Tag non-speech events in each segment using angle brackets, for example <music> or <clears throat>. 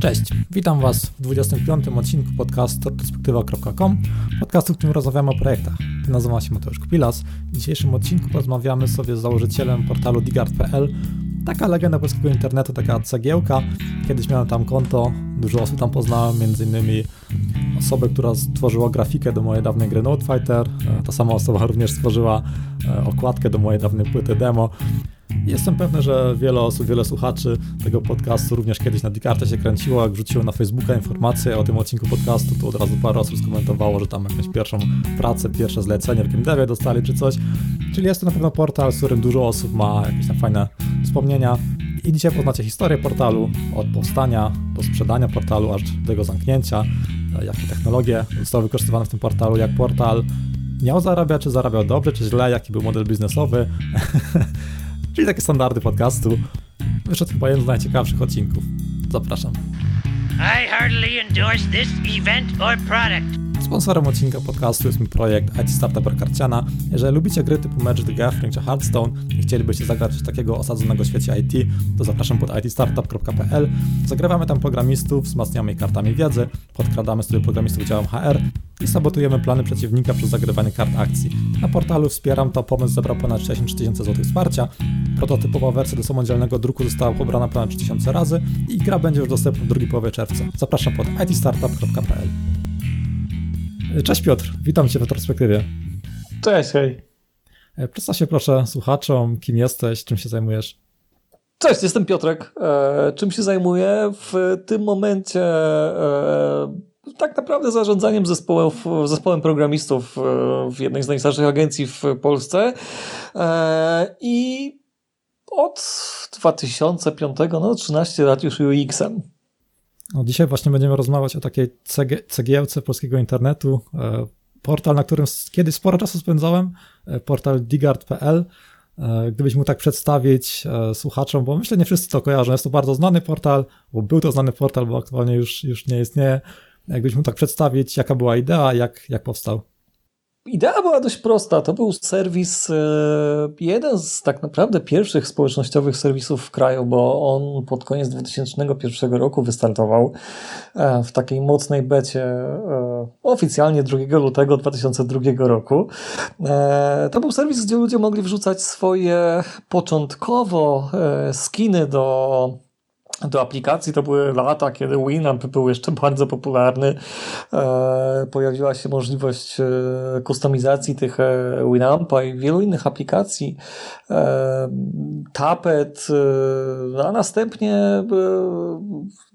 Cześć, witam Was w 25. odcinku podcastu perspektywa.com, podcastu, w którym rozmawiamy o projektach. Nazywam się Mateusz Kupilas. W dzisiejszym odcinku porozmawiamy sobie z założycielem portalu digard.pl. Taka legenda polskiego internetu, taka cegiełka. Kiedyś miałem tam konto, dużo osób tam poznałem, innymi osobę, która stworzyła grafikę do mojej dawnej gry Note Fighter. E, ta sama osoba <laughs> również stworzyła e, okładkę do mojej dawnej płyty demo. Jestem pewny, że wiele osób, wiele słuchaczy tego podcastu również kiedyś na Dikarcie się kręciło, jak wrzuciłem na Facebooka informację o tym odcinku podcastu, to od razu parę osób skomentowało, że tam jakąś pierwszą pracę, pierwsze zlecenie w Game Devie dostali czy coś. Czyli jest to na pewno portal, z którym dużo osób ma jakieś tam fajne wspomnienia. I dzisiaj poznacie historię portalu, od powstania do sprzedania portalu, aż do jego zamknięcia, jakie technologie zostały wykorzystywane w tym portalu, jak portal miał zarabiać, czy zarabiał dobrze, czy źle, jaki był model biznesowy. <laughs> Czyli takie standardy podcastu. Wyszedł chyba jeden z najciekawszych odcinków. Zapraszam. I endorse this event or product. Sponsorem odcinka podcastu jest mój projekt IT Startup Karciana. Jeżeli lubicie gry typu Magic the Gathering czy Hearthstone i chcielibyście zagrać w takiego osadzonego w świecie IT, to zapraszam pod itstartup.pl. Zagrywamy tam programistów, wzmacniamy ich kartami wiedzy, podkradamy sobie programistów działem HR i sabotujemy plany przeciwnika przez zagrywanie kart akcji. Na portalu Wspieram to pomysł zebrał ponad 63 tysięcy złotych wsparcia. Prototypowa wersja do samodzielnego druku została pobrana ponad 3000 razy i gra będzie już dostępna w drugiej połowie czerwca. Zapraszam pod itstartup.pl. Cześć Piotr, witam Cię w perspektywie. Cześć, hej. E, przedstaw się proszę słuchaczom, kim jesteś, czym się zajmujesz. Cześć, jestem Piotrek. E, czym się zajmuję? W tym momencie e, tak naprawdę zarządzaniem zespołem, zespołem programistów w jednej z najstarszych agencji w Polsce i od 2005, no 13 lat już UX-em. No, dzisiaj właśnie będziemy rozmawiać o takiej cegiełce polskiego internetu. E, portal, na którym kiedyś sporo czasu spędzałem, e, portal digard.pl. E, gdybyś mógł tak przedstawić słuchaczom, bo myślę, nie wszyscy to kojarzą. Jest to bardzo znany portal, bo był to znany portal, bo aktualnie już, już nie istnieje. Jakbyś mógł tak przedstawić, jaka była idea, jak, jak powstał? Idea była dość prosta. To był serwis, e, jeden z tak naprawdę pierwszych społecznościowych serwisów w kraju, bo on pod koniec 2001 roku wystartował e, w takiej mocnej becie e, oficjalnie 2 lutego 2002 roku. To był serwis, gdzie ludzie mogli wrzucać swoje początkowo skiny do do aplikacji. To były lata, kiedy Winamp był jeszcze bardzo popularny. E, pojawiła się możliwość e, kustomizacji tych e, Winampa i wielu innych aplikacji. Tapet, a następnie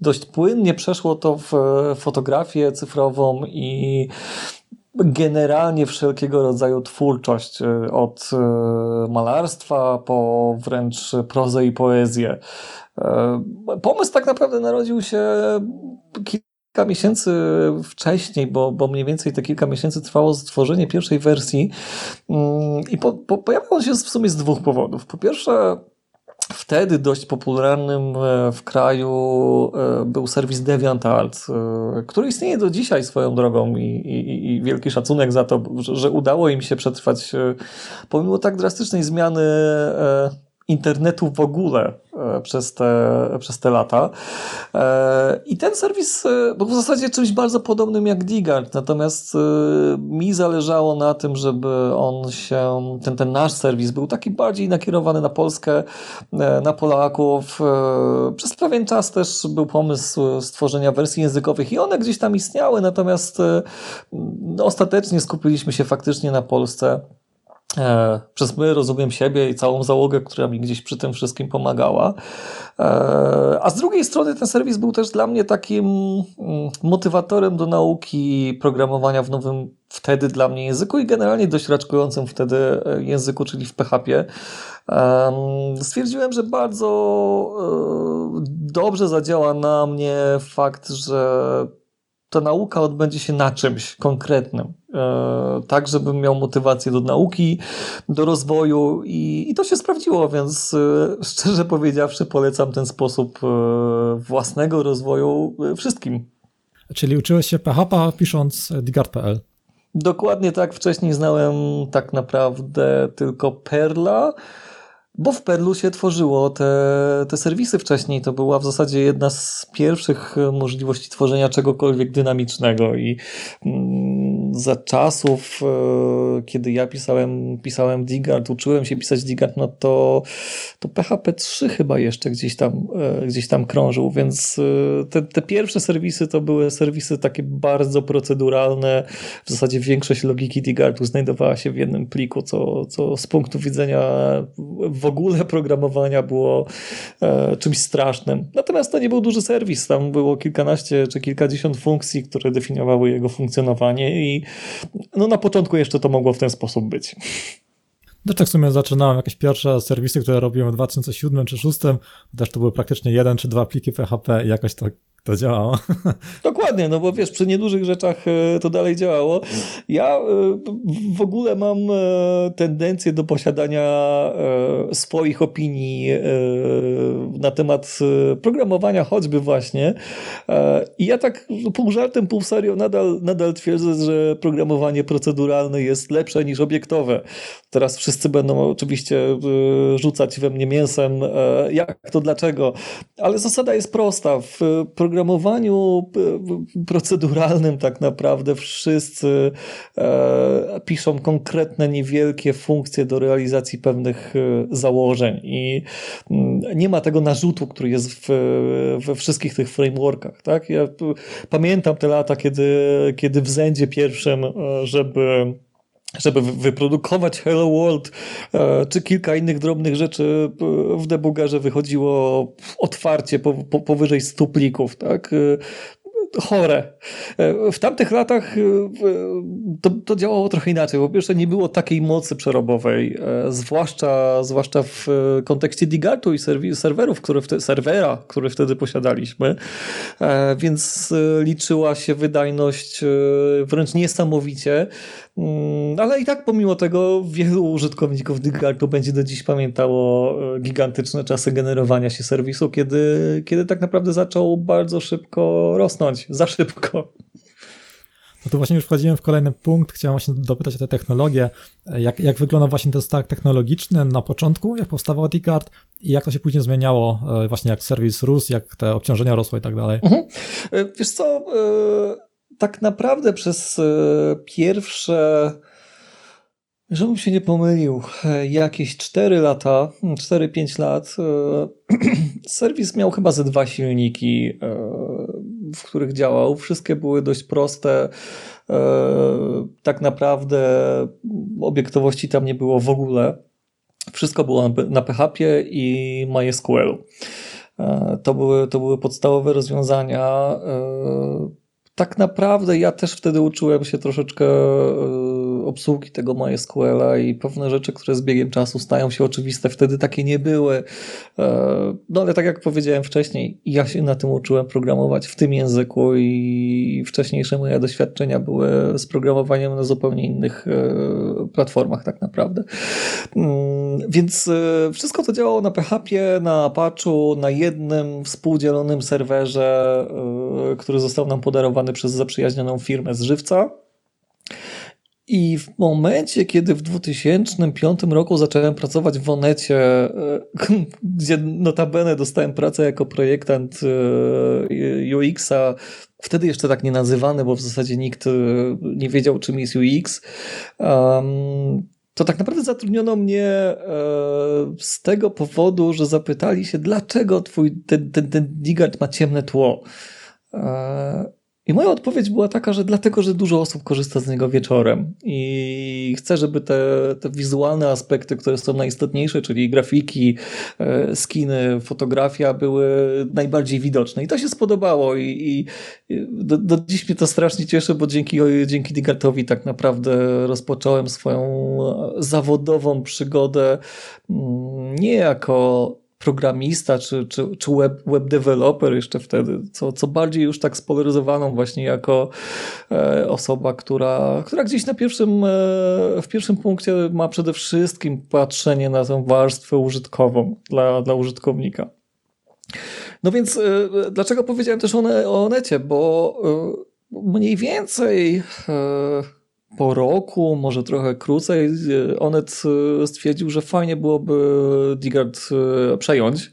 dość płynnie przeszło to w fotografię cyfrową i generalnie wszelkiego rodzaju twórczość, od malarstwa po wręcz prozę i poezję. E, pomysł tak naprawdę narodził się kilka miesięcy wcześniej, bo, bo mniej więcej te kilka miesięcy trwało stworzenie pierwszej wersji mm, i po, po, pojawił on się w sumie z dwóch powodów. Po pierwsze, Wtedy dość popularnym e, w kraju e, był serwis DeviantArt, który istnieje do dzisiaj swoją drogą i, i, i wielki szacunek za to, że, udało im się przetrwać pomimo tak drastycznej zmiany internetu w ogóle e, przez te, przez te lata. E, I ten serwis e, był w zasadzie czymś bardzo podobnym jak Digard, natomiast mi zależało na tym, żeby on się, ten, ten nasz serwis był taki bardziej nakierowany na Polskę, na Polaków. Przez pewien czas też był pomysł stworzenia wersji językowych i one gdzieś tam istniały, natomiast ostatecznie skupiliśmy się faktycznie na Polsce. E, przez my rozumiem siebie i całą załogę, która mi gdzieś przy tym wszystkim pomagała. E, a z drugiej strony ten serwis był też dla mnie takim mm, motywatorem do nauki programowania w nowym wtedy dla mnie języku i generalnie dość raczkującym wtedy e, języku, czyli w PHP. Stwierdziłem, że bardzo dobrze zadziała na mnie fakt, że ta nauka odbędzie się na czymś konkretnym. E, tak, żebym miał motywację do nauki, do rozwoju i, i to się sprawdziło, więc e, <laughs> szczerze powiedziawszy polecam ten sposób e, własnego rozwoju wszystkim. Czyli uczyłeś się PHP pisząc digard.pl? Dokładnie tak. Wcześniej znałem tak naprawdę tylko Perla. Bo w Perlu się tworzyło te, te serwisy wcześniej. To była w zasadzie jedna z pierwszych możliwości tworzenia czegokolwiek dynamicznego i mm, za czasów, e, kiedy ja pisałem, pisałem Digard, uczyłem się pisać Digard, no to, to PHP 3 chyba jeszcze gdzieś tam, e, gdzieś tam krążył, więc e, te, te pierwsze serwisy to były serwisy takie bardzo proceduralne. W zasadzie większość logiki Digardu znajdowała się w jednym pliku, co, co z punktu widzenia w ogóle programowania było e, czymś strasznym. Natomiast to nie był duży serwis, tam było kilkanaście czy kilkadziesiąt funkcji, które definiowały jego funkcjonowanie i no na początku jeszcze to mogło w ten sposób być. Też tak w sumie zaczynałem jakieś pierwsze serwisy, które robiłem w 2007 czy 2006, też to były praktycznie jeden czy dwa pliki PHP i jakoś tak to działało. Dokładnie, no bo wiesz, przy niedużych rzeczach e, to dalej działało. Ja e, w ogóle mam e, tendencję do posiadania swoich opinii na temat programowania, choćby właśnie. I ja tak pół żartem, pół serio nadal, nadal twierdzę, że programowanie proceduralne jest lepsze niż obiektowe. Teraz wszyscy będą oczywiście rzucać we mnie mięsem, jak to, dlaczego, ale zasada jest prosta. W programowaniu programowaniu proceduralnym tak naprawdę wszyscy e, piszą konkretne, niewielkie funkcje do realizacji pewnych e, założeń i mm, nie ma tego narzutu, który jest w, we wszystkich tych frameworkach. Tak? Ja pamiętam te lata, kiedy, kiedy w Zendzie pierwszym, e, żeby żeby wyprodukować Hello World e, czy kilka innych drobnych rzeczy e, w debugerze wychodziło otwarcie powyżej 100 plików, tak? E, chore. W tamtych latach to, to, działało trochę inaczej. Po pierwsze, nie było takiej mocy przerobowej, zwłaszcza, zwłaszcza w kontekście Digartu i serwerów, które wtedy, serwera, który wtedy posiadaliśmy, więc liczyła się wydajność wręcz niesamowicie. Mm, ale i tak pomimo tego wielu użytkowników Digartu będzie do dziś pamiętało e, gigantyczne czasy generowania się serwisu, kiedy, kiedy tak naprawdę zaczął bardzo szybko rosnąć, za szybko. No to właśnie już wchodzimy w kolejny punkt. Chciałem właśnie dopytać o te technologie. Jak, jak wygląda właśnie ten stack technologiczny na początku, jak powstawał Digard i jak to się później zmieniało, e, właśnie jak serwis rósł, jak te obciążenia rosły i tak dalej? Mhm. E, wiesz co, tak naprawdę przez e, pierwsze, żebym się nie pomylił, e, jakieś 4 lata, 4-5 hmm, lat, e, <clears throat> serwis miał chyba ze dwa silniki, w których działał. Wszystkie były dość proste. Tak naprawdę obiektowości tam nie było w ogóle. Wszystko było na PHP i MySQL. To były, to były podstawowe rozwiązania tak naprawdę ja też wtedy uczyłem się troszeczkę e, obsługi tego MySQL-a i pewne rzeczy, które z biegiem czasu stają się oczywiste, wtedy takie nie były. E, no ale tak jak powiedziałem wcześniej, ja się na tym uczyłem programować w tym języku i wcześniejsze moje doświadczenia były z programowaniem na zupełnie innych e, platformach tak naprawdę. Mm, więc wszystko to działało na PHP, na Apache, na jednym współdzielonym serwerze, który został nam podarowany przez zaprzyjaźnioną firmę z żywca. I w momencie, kiedy w 2005 roku zacząłem pracować w Onecie, e, <laughs> gdzie notabene dostałem pracę jako projektant e, UX-a, wtedy jeszcze tak nie nazywany, bo w zasadzie nikt e, nie wiedział, czym jest UX, to tak naprawdę zatrudniono mnie z tego powodu, że zapytali się, dlaczego twój, ten, ten, ten Digard ma ciemne tło. I moja odpowiedź była taka, że dlatego, że dużo osób korzysta z niego wieczorem i chcę, żeby te, te wizualne aspekty, które są najistotniejsze, czyli grafiki, e, skiny, fotografia, były najbardziej widoczne. I to się spodobało i, i do, do dziś mnie to strasznie cieszy, bo dzięki, dzięki Digartowi tak naprawdę rozpocząłem swoją zawodową przygodę mm, nie jako programista czy, czy, czy web, web developer jeszcze wtedy, co, co bardziej już tak spolaryzowaną właśnie jako e, osoba, która, która gdzieś na pierwszym, e, w pierwszym punkcie ma przede wszystkim patrzenie na tę warstwę użytkową dla, dla użytkownika. No więc e, dlaczego powiedziałem też o, ne, o necie? Bo e, mniej więcej e, po roku, może trochę krócej, Onet stwierdził, że fajnie byłoby Digard przejąć.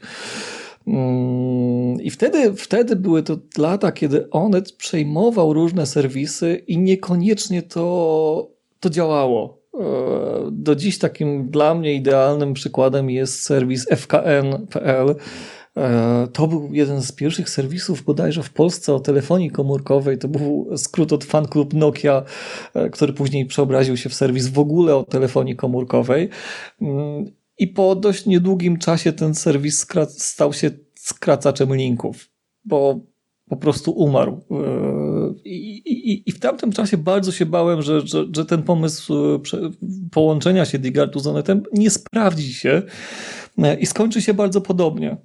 Mm, I wtedy, wtedy były to lata, kiedy Onet przejmował różne serwisy i niekoniecznie to, to działało. E, do dziś takim dla mnie idealnym przykładem jest serwis fkn.pl. E, to był jeden z pierwszych serwisów bodajże w Polsce o telefonii komórkowej. To był skrót od fan club Nokia, e, który później przeobraził się w serwis w ogóle o telefonii komórkowej. Mm, I po dość niedługim czasie ten serwis stał się skracaczem linków, bo po prostu umarł. I, i, I, w tamtym czasie bardzo się bałem, że, że, że ten pomysł e, połączenia się Digartu z Onetem nie sprawdzi się e, i skończy się bardzo podobnie.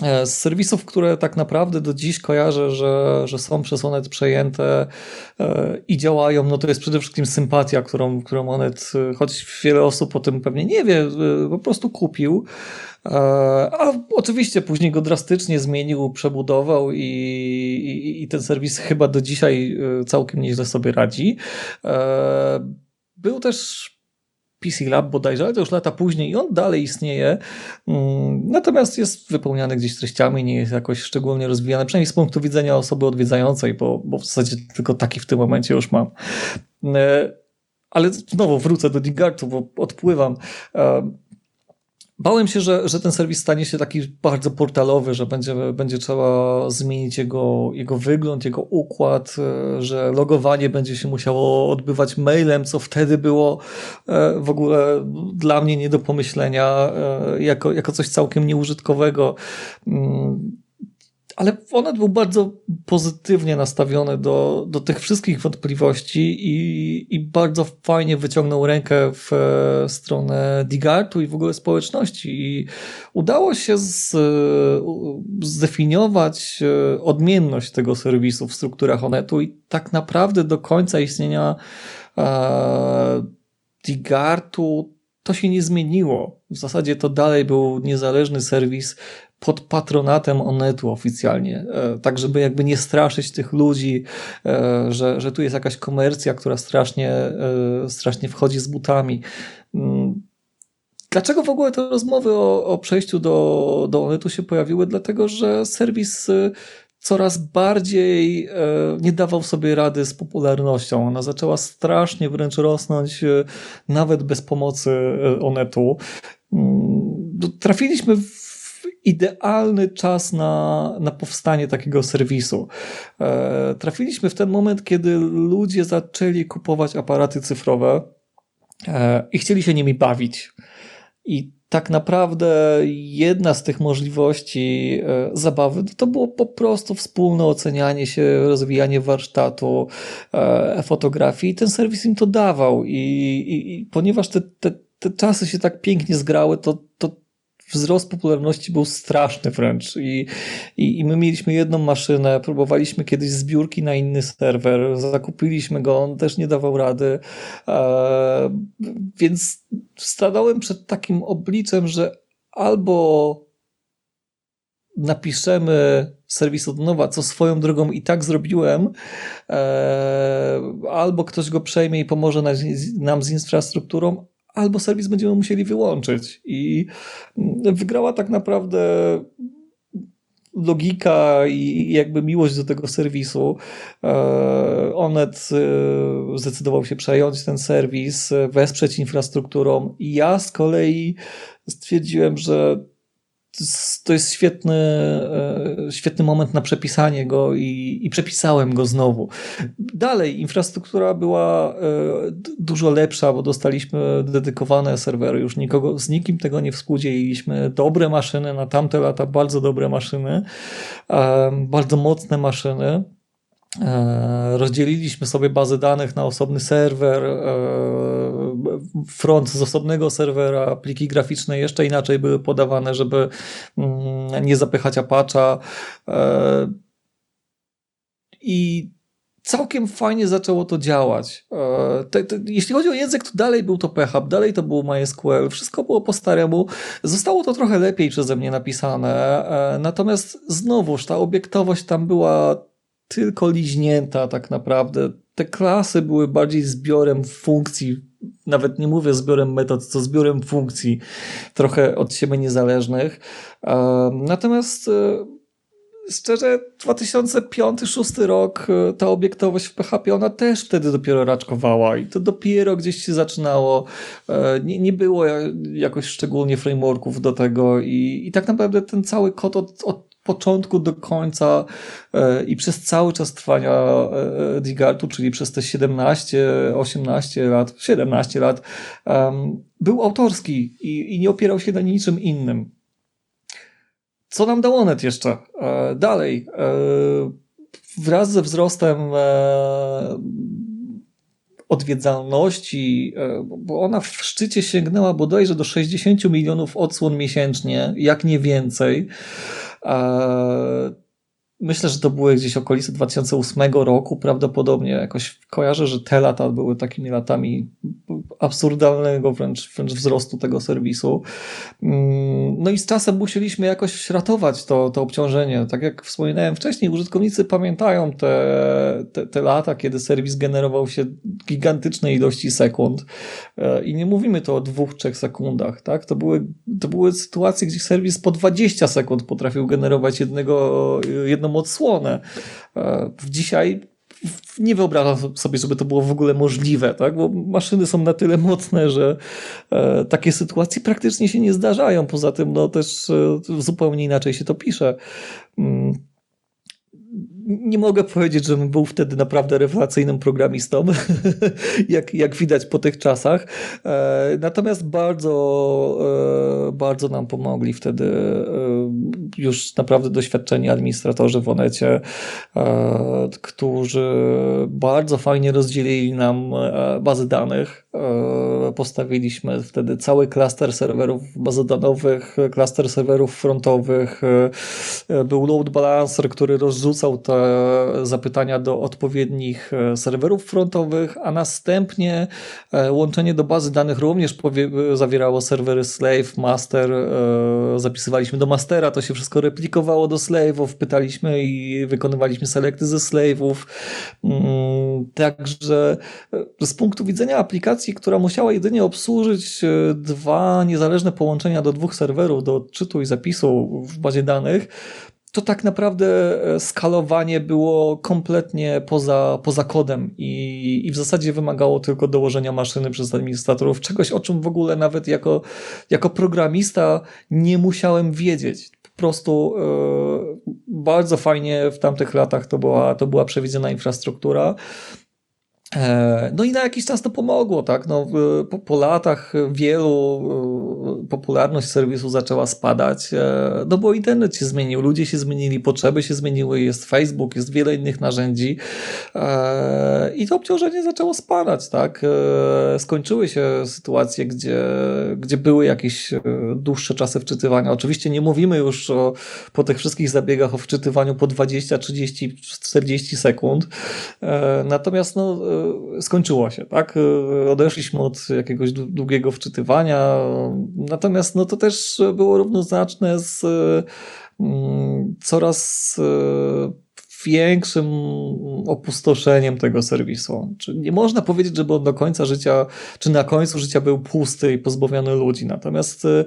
E, z serwisów, które tak naprawdę do dziś kojarzę, że, że są przez Onet przejęte i działają, no to jest przede wszystkim sympatia, którą, którą Onet, choć wiele osób o tym pewnie nie wie, po prostu kupił. E, a oczywiście później go drastycznie zmienił, przebudował i, i, i ten serwis chyba do dzisiaj e, całkiem nieźle sobie radzi. E, był też PC Lab bodajże, ale to już lata później i on dalej istnieje. Mm, natomiast jest wypełniany gdzieś treściami, nie jest jakoś szczególnie rozwijany, przynajmniej z punktu widzenia osoby odwiedzającej, bo, bo w zasadzie tylko taki w tym momencie już mam. Ale znowu wrócę do Digartu, bo odpływam. Bałem się, że, że ten serwis stanie się taki bardzo portalowy, że będzie, będzie trzeba zmienić jego, jego wygląd, jego układ, e, że logowanie będzie się musiało odbywać mailem, co wtedy było e, w ogóle dla mnie nie do pomyślenia, e, jako, jako coś całkiem nieużytkowego. Ale Onet był bardzo pozytywnie nastawiony do, do tych wszystkich wątpliwości i, i bardzo fajnie wyciągnął rękę w e, stronę Digartu i w ogóle społeczności. I udało się z, zdefiniować e, odmienność tego serwisu w strukturach Onetu i tak naprawdę do końca istnienia e, Digartu to się nie zmieniło. W zasadzie to dalej był niezależny serwis pod patronatem Onetu oficjalnie, e, tak żeby jakby nie straszyć tych ludzi, e, że, że tu jest jakaś komercja, która strasznie, e, strasznie wchodzi z butami. Mm. Dlaczego w ogóle te rozmowy o, o przejściu do, do Onetu się pojawiły? Dlatego, że serwis coraz bardziej nie dawał sobie rady z popularnością. Ona zaczęła strasznie wręcz rosnąć, nawet bez pomocy Onetu. Mm. Trafiliśmy w idealny czas na, na powstanie takiego serwisu. E, trafiliśmy w ten moment, kiedy ludzie zaczęli kupować aparaty cyfrowe e, i chcieli się nimi bawić. I tak naprawdę jedna z tych możliwości e, zabawy to było po prostu wspólne ocenianie się, rozwijanie warsztatu, fotografii i ten serwis im to dawał. I, i, i ponieważ te, te, te czasy się tak pięknie zgrały, to, to wzrost popularności był straszny wręcz. I, i, i my mieliśmy jedną maszynę, próbowaliśmy kiedyś zbiórki na inny serwer, zakupiliśmy go, on też nie dawał rady, e, więc stanąłem przed takim obliczem, że albo napiszemy serwis od nowa, co swoją drogą i tak zrobiłem, e, albo ktoś go przejmie i pomoże nam z infrastrukturą, albo serwis będziemy musieli wyłączyć. I wygrała tak naprawdę logika i jakby miłość do tego serwisu. E, Onet e, zdecydował się przejąć ten serwis, wesprzeć infrastrukturą. I ja z kolei stwierdziłem, że to jest świetny, e, świetny moment na przepisanie go i, i przepisałem go znowu. Dalej, infrastruktura była e, dużo lepsza, bo dostaliśmy dedykowane serwery, już nikogo, z nikim tego nie współdzieliliśmy. Dobre maszyny na tamte lata, bardzo dobre maszyny, e, bardzo mocne maszyny. E, rozdzieliliśmy sobie bazy danych na osobny serwer, e, front z osobnego serwera, pliki graficzne jeszcze inaczej były podawane, żeby mm, nie zapychać Apache'a. E, I całkiem fajnie zaczęło to działać. Jeśli chodzi o język, to dalej był to PHP, dalej to był MySQL, wszystko było po staremu. Zostało to trochę lepiej przeze mnie napisane, natomiast znowuż ta obiektowość tam była tylko liźnięta tak naprawdę. Te klasy były bardziej zbiorem funkcji, nawet nie mówię zbiorem metod, co zbiorem funkcji, trochę od siebie niezależnych. Natomiast e, szczerze 2005-2006 rok e, ta obiektowość w PHP ona też wtedy dopiero raczkowała i to dopiero gdzieś się zaczynało. E, nie, nie było jakoś szczególnie frameworków do tego i, i tak naprawdę ten cały kod od, od początku do końca e, i przez cały czas trwania Digartu, czyli przez te 17, 18 lat, 17 lat, był autorski i, i nie opierał się na niczym innym. Co nam dał Onet jeszcze? E, dalej. E, wraz ze wzrostem e, odwiedzalności, bo ona w szczycie sięgnęła bodajże do 60 milionów odsłon miesięcznie, jak nie więcej. 呃 Myślę, że to były gdzieś okolice 2008 roku, prawdopodobnie jakoś kojarzę, że te lata były takimi latami absurdalnego wręcz, wręcz wzrostu tego serwisu. Mm, no i z czasem musieliśmy jakoś ratować to, to obciążenie. Tak jak wspominałem wcześniej, użytkownicy pamiętają te, te, te lata, kiedy serwis generował się gigantycznej ilości sekund e, i nie mówimy to o dwóch, trzech sekundach. Tak? To, były, to były sytuacje, gdzie serwis po 20 sekund potrafił generować jednego, jedną odsłonę. E, dzisiaj nie wyobrażam sobie, żeby to było w ogóle możliwe, tak? bo maszyny są na tyle mocne, że e, takie sytuacje praktycznie się nie zdarzają. Poza tym no, też e, zupełnie inaczej się to pisze. Nie mogę powiedzieć, żebym był wtedy naprawdę rewelacyjnym programistą, <laughs> jak, jak widać po tych czasach. E, natomiast bardzo, e, bardzo nam pomogli wtedy e, już naprawdę doświadczeni administratorzy w Onecie, którzy bardzo fajnie rozdzielili nam bazy danych. Postawiliśmy wtedy cały klaster serwerów bazodanowych, klaster serwerów frontowych. Był load balancer, który rozrzucał te zapytania do odpowiednich e, serwerów frontowych, a następnie e, łączenie do bazy danych również zawierało serwery slave, master, e, zapisywaliśmy do mastera, to się wszystko replikowało do slave'ów, pytaliśmy i wykonywaliśmy selekty ze slave'ów. Mm, także z punktu widzenia aplikacji, która musiała jedynie obsłużyć dwa niezależne połączenia do dwóch serwerów, do odczytu i zapisu w bazie danych, to tak naprawdę e, skalowanie było kompletnie poza, poza kodem i, i w zasadzie wymagało tylko dołożenia maszyny przez administratorów, czegoś o czym w ogóle nawet jako, jako programista nie musiałem wiedzieć. Po prostu e, bardzo fajnie w tamtych latach to była, to była przewidziana infrastruktura. E, no i na jakiś czas to pomogło, tak? No, po, po, latach wielu e, popularność serwisu zaczęła spadać, e, no bo internet się zmienił, ludzie się zmienili, potrzeby się zmieniły, jest Facebook, jest wiele innych narzędzi i to obciążenie zaczęło spadać, tak? Skończyły się sytuacje, gdzie, gdzie były jakieś dłuższe czasy wczytywania. Oczywiście nie mówimy już o, po tych wszystkich zabiegach o wczytywaniu po 20, 30, 40 sekund, natomiast no skończyło się, tak? Odeszliśmy od jakiegoś długiego wczytywania, natomiast no to też było równoznaczne z mm, coraz większym opustoszeniem tego serwisu. Czy nie można powiedzieć, żeby on do końca życia, czy na końcu życia był pusty i pozbawiony ludzi. Natomiast e,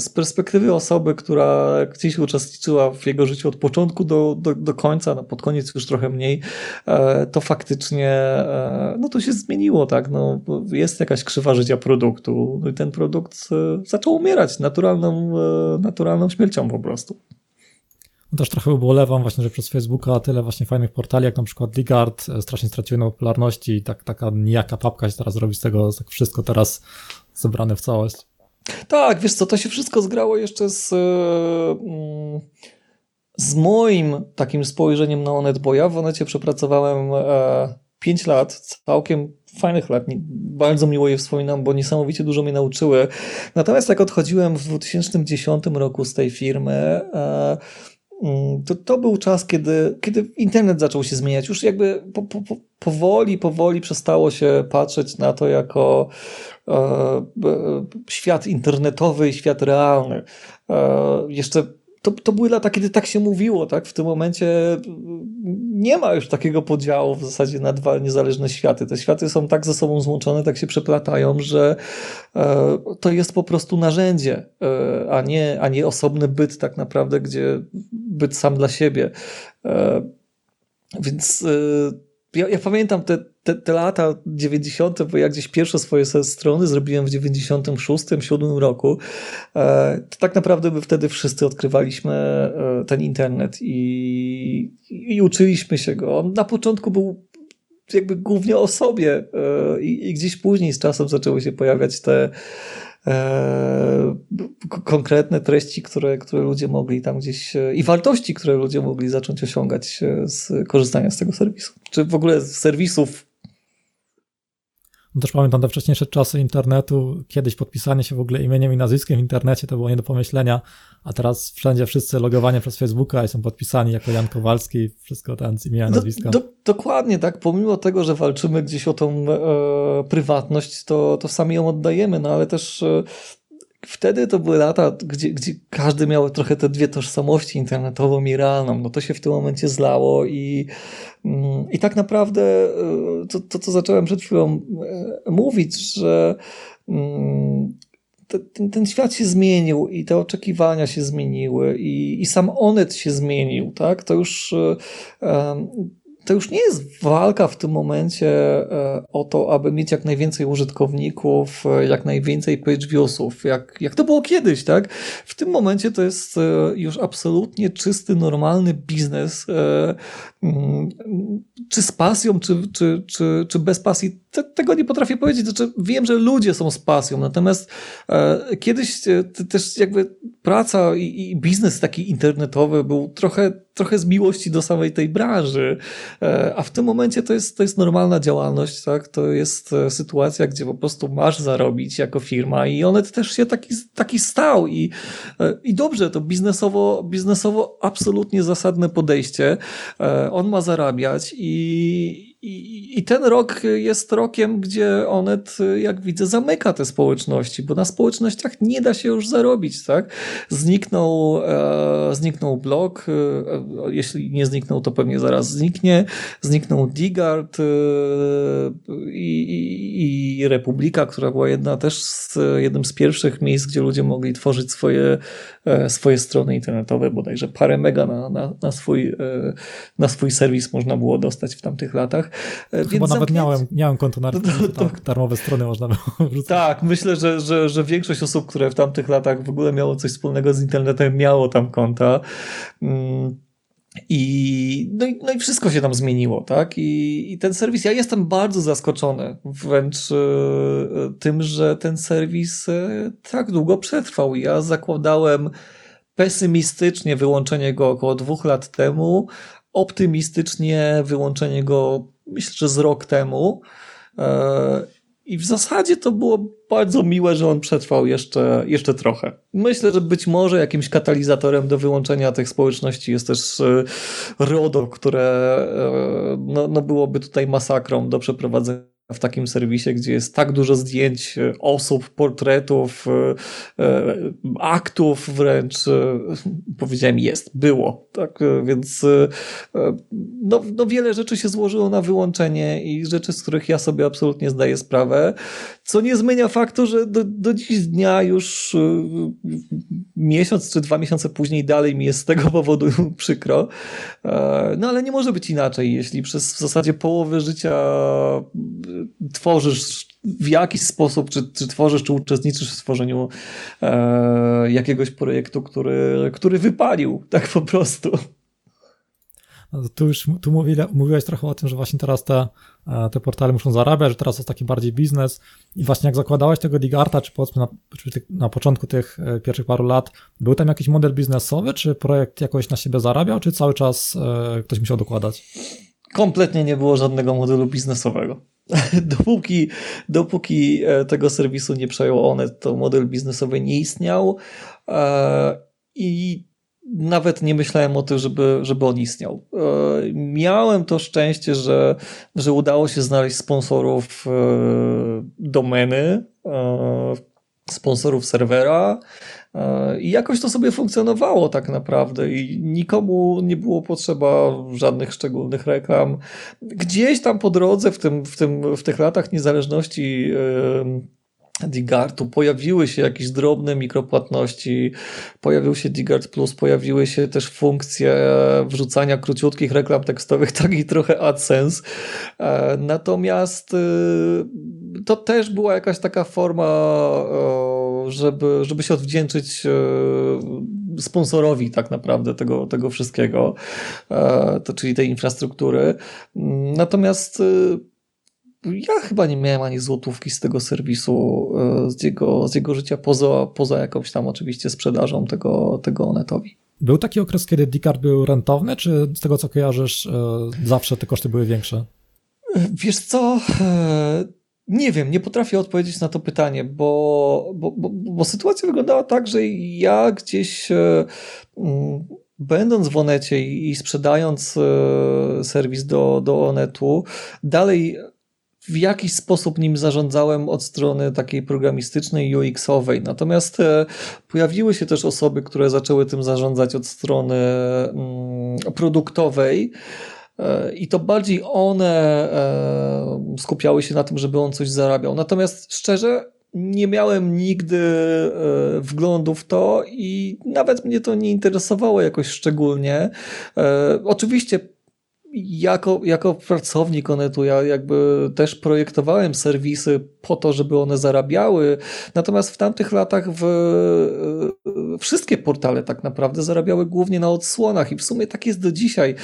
z perspektywy osoby, która gdzieś uczestniczyła w jego życiu od początku do, do, do końca, no pod koniec już trochę mniej, e, to faktycznie e, no to się zmieniło, tak? No, jest jakaś krzywa życia produktu no i ten produkt zaczął umierać naturalną, naturalną śmiercią po prostu. No też trochę ubolewam właśnie, że przez Facebooka tyle właśnie fajnych portali, jak na przykład Ligard, e, strasznie straciły na popularności i tak, taka nijaka papka się teraz robi z tego, tak wszystko teraz zebrane w całość. Tak, wiesz co, to się wszystko zgrało jeszcze z, mm, z moim takim spojrzeniem na Onet, bo ja w Onecie przepracowałem 5 e, lat, całkiem fajnych lat. Bardzo miło je wspominam, bo niesamowicie dużo mnie nauczyły. Natomiast jak odchodziłem w 2010 roku z tej firmy, e, to, to był czas, kiedy, kiedy internet zaczął się zmieniać. Już jakby po, po, powoli, powoli przestało się patrzeć na to jako e, świat internetowy i świat realny. E, jeszcze to, to były lata, kiedy tak się mówiło, tak? W tym momencie nie ma już takiego podziału w zasadzie na dwa niezależne światy. Te światy są tak ze sobą złączone, tak się przeplatają, że e, to jest po prostu narzędzie, e, a, nie, a nie osobny byt tak naprawdę, gdzie byt sam dla siebie. E, więc ja, ja pamiętam te, te, te, lata 90., bo ja gdzieś pierwsze swoje strony zrobiłem w 96, 7 roku. E, to tak naprawdę my wtedy wszyscy odkrywaliśmy e, ten internet i, i uczyliśmy się go. On na początku był jakby głównie o sobie e, i, i gdzieś później z czasem zaczęły się pojawiać te konkretne treści, które, które ludzie mogli tam gdzieś e, i wartości, które ludzie mogli zacząć osiągać e, z korzystania z tego serwisu. Czy w ogóle z serwisów no też pamiętam te wcześniejsze czasy internetu, kiedyś podpisanie się w ogóle imieniem i nazwiskiem w internecie to było nie do pomyślenia, a teraz wszędzie wszyscy logowanie przez Facebooka i są podpisani jako Jan Kowalski, wszystko ten z imienia i nazwiska. Do, do, dokładnie, tak. Pomimo tego, że walczymy gdzieś o tą e, prywatność, to, to sami ją oddajemy, no ale też e, Wtedy to były lata, gdzie, gdzie każdy miał trochę te dwie tożsamości, internetową i realną. No to się w tym momencie zlało i, mm, i tak naprawdę e, to, to, co zacząłem przed chwilą e, mówić, że mm, ten, ten świat się zmienił i te oczekiwania się zmieniły i, i sam Onet się zmienił, tak? To już e, to już nie jest walka w tym momencie e, o to, aby mieć jak najwięcej użytkowników, e, jak najwięcej page viewsów, jak, jak to było kiedyś, tak? W tym momencie to jest e, już absolutnie czysty, normalny biznes, mm, czy z pasją, czy, czy, czy, czy bez pasji, tego nie potrafię powiedzieć. Znaczy, wiem, że ludzie są z pasją, natomiast kiedyś też jakby praca i, i biznes taki internetowy był trochę trochę z miłości do samej tej branży, e, a w tym momencie to jest, to jest normalna działalność, tak? To jest e, sytuacja, gdzie po prostu masz zarobić jako firma i Onet też się taki, taki stał i, e, i dobrze, to biznesowo, biznesowo absolutnie zasadne podejście. On ma zarabiać i, i, I, ten rok jest rokiem, gdzie Onet, jak widzę, zamyka te społeczności, bo na społecznościach nie da się już zarobić, tak? Zniknął, e, zniknął blog, e, jeśli nie zniknął, to pewnie zaraz zniknie. Zniknął Digard e, i, i, Republika, która była jedna też z, jednym z pierwszych miejsc, gdzie ludzie mogli tworzyć swoje, e, swoje strony internetowe, bodajże parę mega na, na, na, swój, e, na swój serwis można było dostać w tamtych latach. E, Chyba nawet miałem, miałem konto na to, tak, darmowe strony można było <laughs> wrzucać. Tak, myślę, że, że, że większość osób, które w tamtych latach w ogóle miało coś wspólnego z internetem, miało tam konta. Mm. I no, i, no i wszystko się tam zmieniło, tak? I, I ten serwis, ja jestem bardzo zaskoczony wręcz e, tym, że ten serwis e, tak długo przetrwał. Ja zakładałem pesymistycznie wyłączenie go około dwóch lat temu, optymistycznie wyłączenie go myślę, że z rok temu. E, I w zasadzie to było bardzo miłe, że on przetrwał jeszcze, jeszcze trochę. Myślę, że być może jakimś katalizatorem do wyłączenia tych społeczności jest też e, RODO, które e, no, no byłoby tutaj masakrą do przeprowadzenia w takim serwisie, gdzie jest tak dużo zdjęć e, osób, portretów, e, e, aktów wręcz, powiedziałem jest, było, tak, więc no, no wiele rzeczy się złożyło na wyłączenie i rzeczy, z których ja sobie absolutnie zdaję sprawę, co nie zmienia faktu, że do, do dziś dnia już miesiąc czy dwa miesiące później dalej mi jest z tego powodu <laughs> przykro, no ale nie może być inaczej, jeśli przez w zasadzie połowę życia tworzysz w jakiś sposób, czy, czy tworzysz, czy uczestniczysz w stworzeniu e, jakiegoś projektu, który, który wypalił, <laughs> tak po prostu. No tu już tu mówi, mówiłeś trochę o tym, że właśnie teraz te, e, te portale muszą zarabiać, że teraz jest taki bardziej biznes i właśnie jak zakładałeś tego Digarta, czy powiedzmy na, czy na początku tych e, pierwszych paru lat, był tam jakiś model biznesowy, czy projekt jakoś na siebie zarabiał, czy cały czas e, ktoś musiał dokładać? Kompletnie nie było żadnego modelu biznesowego. <laughs> dopóki, dopóki e, tego serwisu nie przejął one, to model biznesowy nie istniał e, i nawet nie myślałem o tym, żeby, żeby on istniał. E, miałem to szczęście, że, że udało się znaleźć sponsorów domeny, sponsorów serwera, I jakoś to sobie funkcjonowało tak naprawdę i nikomu nie było potrzeba żadnych szczególnych reklam. Gdzieś tam po drodze w, tym, w, tym, w tych latach niezależności Digartu pojawiły się jakieś drobne mikropłatności, pojawił się Digart Plus, pojawiły się też funkcje wrzucania króciutkich reklam tekstowych, <laughs> tak i trochę AdSense. E, natomiast to też była jakaś taka forma, żeby, żeby się odwdzięczyć e, sponsorowi tak naprawdę tego, tego wszystkiego, e, to czyli tej infrastruktury. Natomiast y, ja chyba nie miałem ani złotówki z tego serwisu, e, z jego, z jego życia, poza, poza jakąś tam oczywiście sprzedażą tego, tego Onetowi. Był taki okres, kiedy Dicard był rentowny, czy z tego co kojarzysz, e, zawsze te koszty były większe? Wiesz co, e, nie wiem, nie potrafię odpowiedzieć na to pytanie, bo, bo, bo, bo sytuacja wyglądała tak, że ja gdzieś mm, będąc w Onecie i sprzedając serwis do, do Onetu, dalej w jakiś sposób nim zarządzałem od strony takiej programistycznej, UX-owej. Natomiast e, pojawiły się też osoby, które zaczęły tym zarządzać od strony mm, produktowej. E, I to bardziej one e, skupiały się na tym, żeby on coś zarabiał. Natomiast szczerze, nie miałem nigdy wglądu w to i nawet mnie to nie interesowało jakoś szczególnie. Oczywiście jako, jako pracownik Onetu ja jakby też projektowałem serwisy po to, żeby one zarabiały, natomiast w tamtych latach w, wszystkie portale tak naprawdę zarabiały głównie na odsłonach i w sumie tak jest do dzisiaj.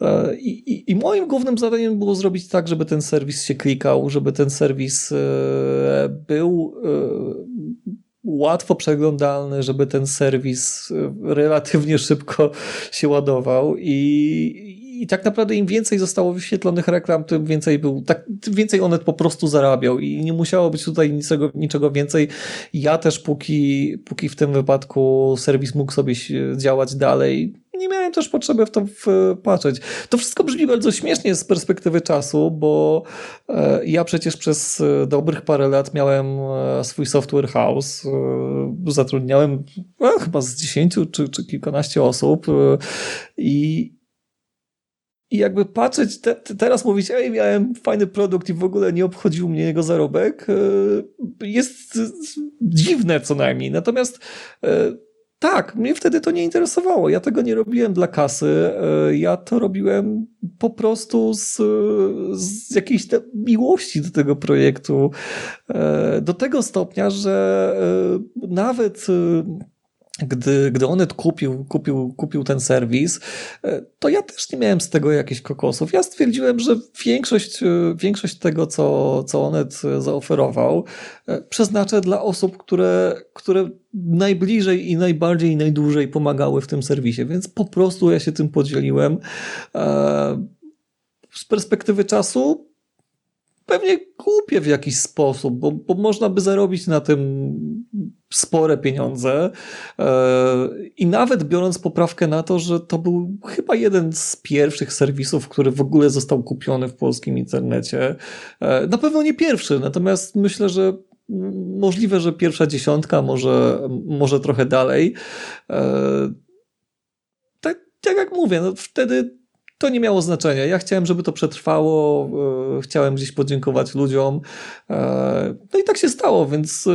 E, I, i, I, moim głównym zadaniem było zrobić tak, żeby ten serwis się klikał, żeby ten serwis e, był e, łatwo przeglądalny, żeby ten serwis relatywnie szybko się ładował i, i tak naprawdę im więcej zostało wyświetlonych reklam, tym więcej był, tak, tym więcej Onet po prostu zarabiał i nie musiało być tutaj niczego, niczego więcej. Ja też póki, póki w tym wypadku serwis mógł sobie działać dalej, nie miałem też potrzeby w to patrzeć. To wszystko brzmi bardzo śmiesznie z perspektywy czasu, bo e, ja przecież przez e, dobrych parę lat miałem e, swój software house. Zatrudniałem chyba z 10 czy, czy kilkanaście osób i i jakby patrzeć, te, teraz mówić, ej, miałem fajny produkt i w ogóle nie obchodził mnie jego zarobek, e, jest dziwne co najmniej. Natomiast e, tak, mnie wtedy to nie interesowało. Ja tego nie robiłem dla kasy. E, ja to robiłem po prostu z, z jakiejś miłości do tego projektu. Do tego stopnia, że nawet gdy, gdy Onet kupił, kupił, kupił ten serwis, e, to ja też nie miałem z tego jakichś kokosów. Ja stwierdziłem, że większość, e, większość tego, co, co Onet zaoferował, e, przeznaczę dla osób, które, które najbliżej i najbardziej i najdłużej pomagały w tym serwisie, więc po prostu ja się tym podzieliłem. Z perspektywy czasu pewnie głupie w jakiś sposób, bo, bo można by zarobić na tym spore pieniądze. E, I nawet biorąc poprawkę na to, że to był chyba jeden z pierwszych serwisów, który w ogóle został kupiony w polskim internecie. E, na pewno nie pierwszy, natomiast myślę, że możliwe, że pierwsza dziesiątka, może, może trochę dalej. E, tak, tak jak mówię, no wtedy to nie miało znaczenia. Ja chciałem, żeby to przetrwało, chciałem gdzieś podziękować ludziom. No i tak się stało, więc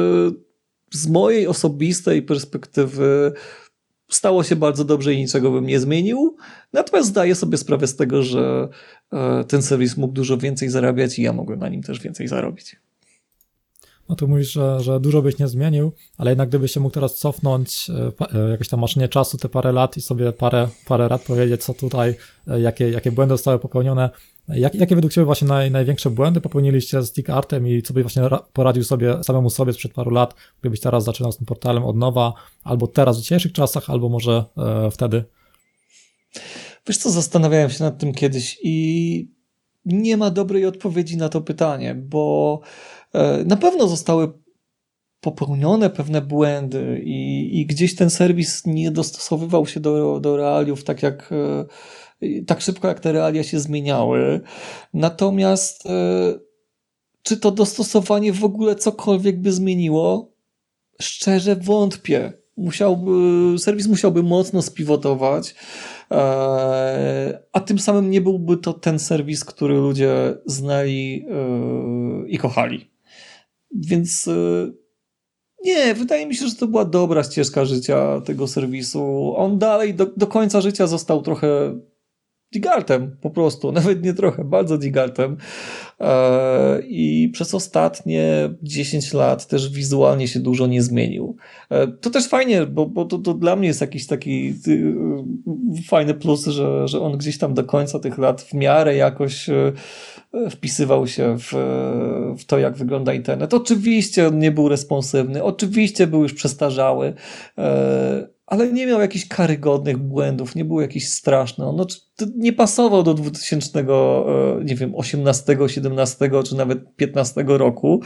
z mojej osobistej perspektywy stało się bardzo dobrze i niczego bym nie zmienił. Natomiast zdaję sobie sprawę z tego, że ten serwis mógł dużo więcej zarabiać i ja mogłem na nim też więcej zarobić. No tu mówisz, że, że dużo byś nie zmienił, ale jednak gdybyś się mógł teraz cofnąć e, e, jakieś tam maszynie czasu, te parę lat i sobie parę, parę lat powiedzieć, co tutaj, e, jakie, jakie błędy zostały popełnione, jak, jakie według Ciebie właśnie naj, największe błędy popełniliście z Stick Artem i co byś właśnie poradził sobie, samemu sobie sprzed paru lat, gdybyś teraz zaczynał z tym portalem od nowa, albo teraz w dzisiejszych czasach, albo może e, wtedy? Wiesz co, zastanawiałem się nad tym kiedyś i nie ma dobrej odpowiedzi na to pytanie, bo E, na pewno zostały popełnione pewne błędy i, i gdzieś ten serwis nie dostosowywał się do, do realiów tak jak e, tak szybko jak te realia się zmieniały. Natomiast e, czy to dostosowanie w ogóle cokolwiek by zmieniło? Szczerze wątpię. musiałby, serwis musiałby mocno spivotować, e, a tym samym nie byłby to ten serwis, który ludzie znali e, i kochali. Więc nie, wydaje mi się, że to była dobra ścieżka życia tego serwisu. On dalej do, do końca życia został trochę Digartem po prostu, <laughs> nawet nie trochę, bardzo Digartem. E, I przez ostatnie 10 lat też wizualnie się dużo nie zmienił. E, to też fajnie, bo, bo to, to dla mnie jest jakiś taki y, fajny plus, że, że on gdzieś tam do końca tych lat w miarę jakoś e, wpisywał się w, w to, jak wygląda internet. Oczywiście on nie był responsywny, oczywiście był już przestarzały ale nie miał jakichś karygodnych błędów, nie był jakiś straszny. On no, nie pasował do 2000, e, nie wiem, 18, 17 czy nawet 15 roku.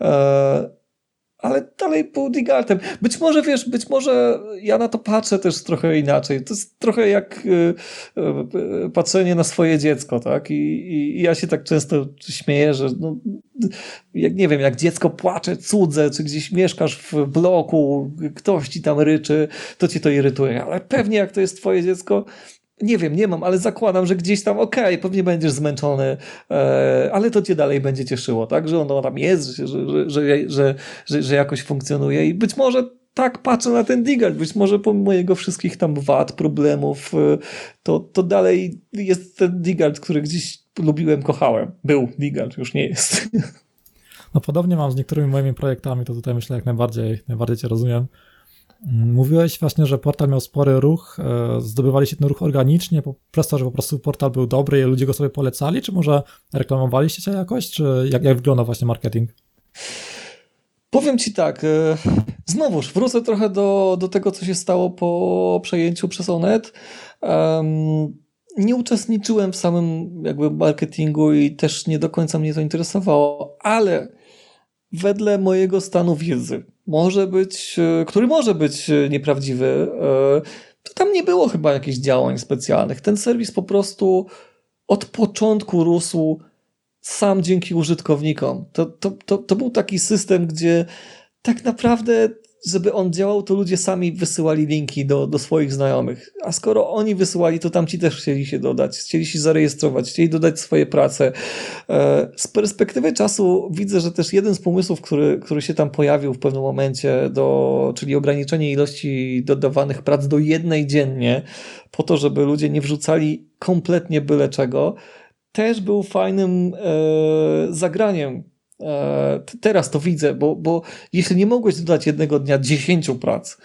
E, ale dalej był Digartem. Być może, wiesz, być może ja na to patrzę też trochę inaczej. To jest trochę jak y, y, patrzenie na swoje dziecko, tak? I, I, ja się tak często śmieję, że no, jak nie wiem, jak dziecko płacze cudze, czy gdzieś mieszkasz w bloku, ktoś ci tam ryczy, to cię to irytuje. Ale pewnie jak to jest twoje dziecko, nie wiem, nie mam, ale zakładam, że gdzieś tam okej, okay, pewnie będziesz zmęczony, e, ale to cię dalej będzie cieszyło, tak? Że ono tam jest, że, że, że, że, że, że jakoś funkcjonuje i być może tak patrzę na ten Digard, być może pomimo jego wszystkich tam wad, problemów, e, to, to dalej jest ten Digard, który gdzieś lubiłem, kochałem. Był Digard, już nie jest. No podobnie mam z niektórymi moimi projektami, to tutaj myślę jak najbardziej, najbardziej cię rozumiem. Mówiłeś właśnie, że portal miał spory ruch, e, zdobywali się ten ruch organicznie przez to, że po prostu portal był dobry i ludzie go sobie polecali, czy może reklamowaliście się jakoś, czy jak, jak wygląda właśnie marketing? Powiem ci tak, e, znowuż wrócę trochę do, do tego, co się stało po przejęciu przez Onet. Um, nie uczestniczyłem w samym jakby marketingu i też nie do końca mnie to interesowało, ale wedle mojego stanu wiedzy, może być, e, który może być e, nieprawdziwy, e, to tam nie było chyba jakichś działań specjalnych. Ten serwis po prostu od początku rósł sam dzięki użytkownikom. To, to, to, to był taki system, gdzie tak naprawdę żeby on działał, to ludzie sami wysyłali linki do, do swoich znajomych. A skoro oni wysyłali, to tamci też chcieli się dodać, chcieli się zarejestrować, chcieli dodać swoje prace. E, z perspektywy czasu widzę, że też jeden z pomysłów, który, który się tam pojawił w pewnym momencie, do, czyli ograniczenie ilości dodawanych prac do jednej dziennie, po to, żeby ludzie nie wrzucali kompletnie byle czego, też był fajnym e, zagraniem E, teraz to widzę, bo, bo jeśli nie mogłeś dodać jednego dnia 10 prac,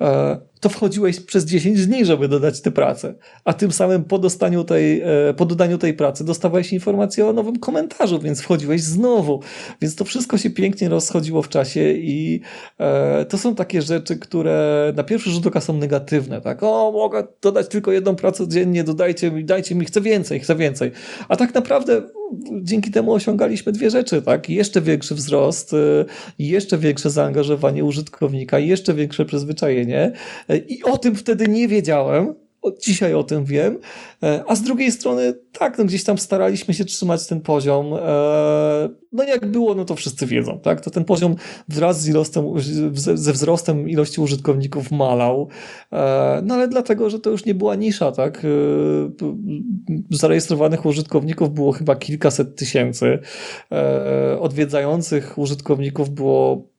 e, to wchodziłeś przez 10 dni, żeby dodać tę pracę, a tym samym po, dostaniu tej, e, po dodaniu tej pracy dostawałeś informację o nowym komentarzu, więc wchodziłeś znowu. Więc to wszystko się pięknie rozchodziło w czasie i to są takie rzeczy, które na pierwszy rzut oka są negatywne. Tak? O, mogę dodać tylko jedną pracę dziennie, dodajcie mi, dajcie mi, chcę więcej, chcę więcej. A tak naprawdę dzięki temu osiągaliśmy dwie rzeczy, tak? Jeszcze większy wzrost, y, jeszcze większe zaangażowanie użytkownika, jeszcze większe przyzwyczajenie. Y, I o tym wtedy nie wiedziałem, dzisiaj o tym wiem, e, a z drugiej strony tak, no gdzieś tam staraliśmy się trzymać ten poziom. E, no jak było, no to wszyscy wiedzą, tak? To ten poziom wraz z wzrostem, ze wzrostem ilości użytkowników malał. E, no ale dlatego, że to już nie była nisza, tak? Zarejestrowanych użytkowników było chyba kilkaset tysięcy. Odwiedzających użytkowników było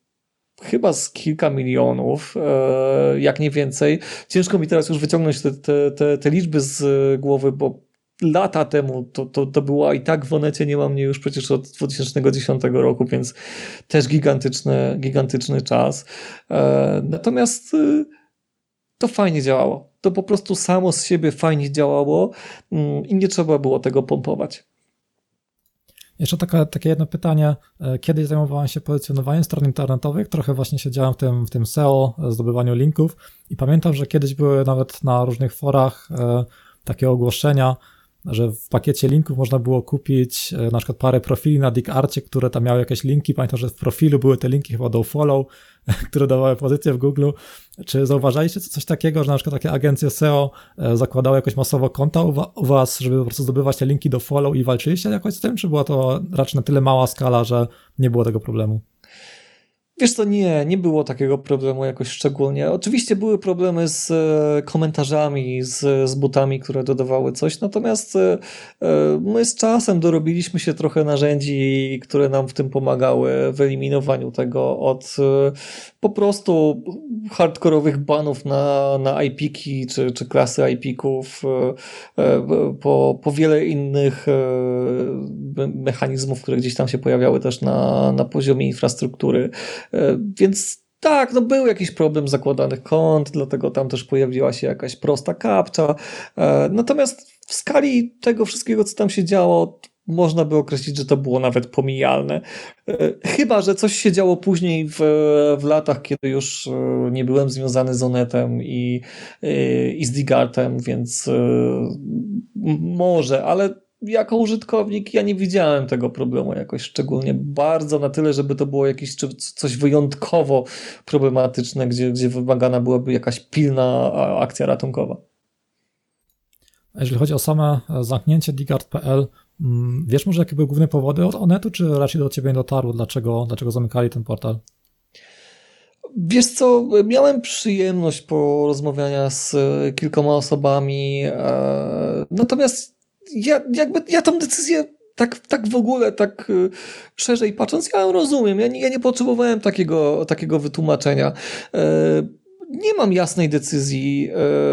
chyba z kilka milionów, e, jak nie więcej. Ciężko mi teraz już wyciągnąć te, te, te, te liczby z głowy, bo lata temu to, to, to była i tak w Onecie nie ma mnie już przecież od 2010 roku, więc też gigantyczny, gigantyczny czas. E, natomiast e, to fajnie działało. To po prostu samo z siebie fajnie działało mm, i nie trzeba było tego pompować. Jeszcze taka, takie jedno pytanie. E, kiedyś zajmowałem się pozycjonowaniem stron internetowych, trochę właśnie siedziałem w tym, w tym SEO, zdobywaniu linków i pamiętam, że kiedyś były nawet na różnych forach e, takie ogłoszenia, że w pakiecie linków można było kupić e, na przykład parę profili na DeepArcie, które tam miały jakieś linki. Pamiętam, że w profilu były te linki chyba do follow, <laughs> które dawały pozycję w Google. Czy zauważaliście coś takiego, że na przykład takie agencje SEO e, zakładały jakoś masowo konta u was, żeby po prostu zdobywać te linki do follow i walczyliście jakoś z tym, czy była to raczej na tyle mała skala, że nie było tego problemu? Wiesz co, nie, nie było takiego problemu jakoś szczególnie. Oczywiście były problemy z e, komentarzami, z, z butami, które dodawały coś, natomiast e, e, my z czasem dorobiliśmy się trochę narzędzi, które nam w tym pomagały w eliminowaniu tego od po prostu hardkorowych banów na, na IP-ki czy, czy klasy IP-ków po, po wiele innych mechanizmów, które gdzieś tam się pojawiały też na, na poziomie infrastruktury. E, więc tak, no był jakiś problem zakładanych kont, dlatego tam też pojawiła się jakaś prosta kapcza. E, natomiast w skali tego wszystkiego, co tam się działo, można by określić, że to było nawet pomijalne. E, chyba, że coś się działo później w, w latach, kiedy już nie byłem związany z Onetem i, i z Digartem, więc może, ale jako użytkownik ja nie widziałem tego problemu jakoś szczególnie bardzo na tyle, żeby to było jakieś coś wyjątkowo problematyczne, gdzie, gdzie wymagana byłaby jakaś pilna akcja ratunkowa. Jeżeli chodzi o same e, zamknięcie digard.pl, mm, wiesz może jakie były główne powody od Onetu, czy raczej do ciebie nie dotarło, dlaczego, dlaczego zamykali ten portal? Wiesz co, miałem przyjemność porozmawiania z kilkoma osobami, e, natomiast ja, jakby, ja tą decyzję tak, tak w ogóle, tak y, szerzej patrząc, ja rozumiem. Ja nie, ja nie potrzebowałem takiego, takiego wytłumaczenia. E, nie mam jasnej decyzji,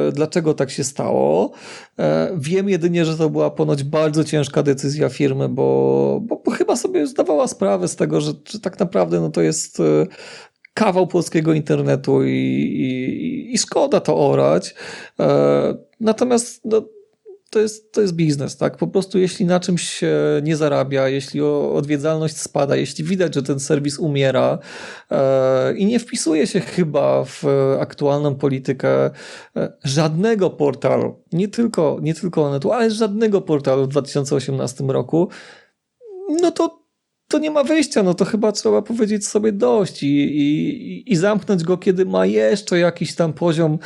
e, dlaczego tak się stało. E, wiem jedynie, że to była ponoć bardzo ciężka decyzja firmy, bo, bo, bo chyba sobie zdawała sprawę z tego, że, że tak naprawdę no to jest kawał polskiego internetu i, i, i szkoda to orać. Natomiast no, to jest, to jest biznes, tak? Po prostu jeśli na czymś nie zarabia, jeśli odwiedzalność spada, jeśli widać, że ten serwis umiera e, i nie wpisuje się chyba w aktualną politykę e, żadnego portalu, nie tylko, nie tylko Onetu, ale żadnego portalu w 2018 roku, no to to nie ma wyjścia, no to chyba trzeba powiedzieć sobie dość i, i, i zamknąć go, kiedy ma jeszcze jakiś tam poziom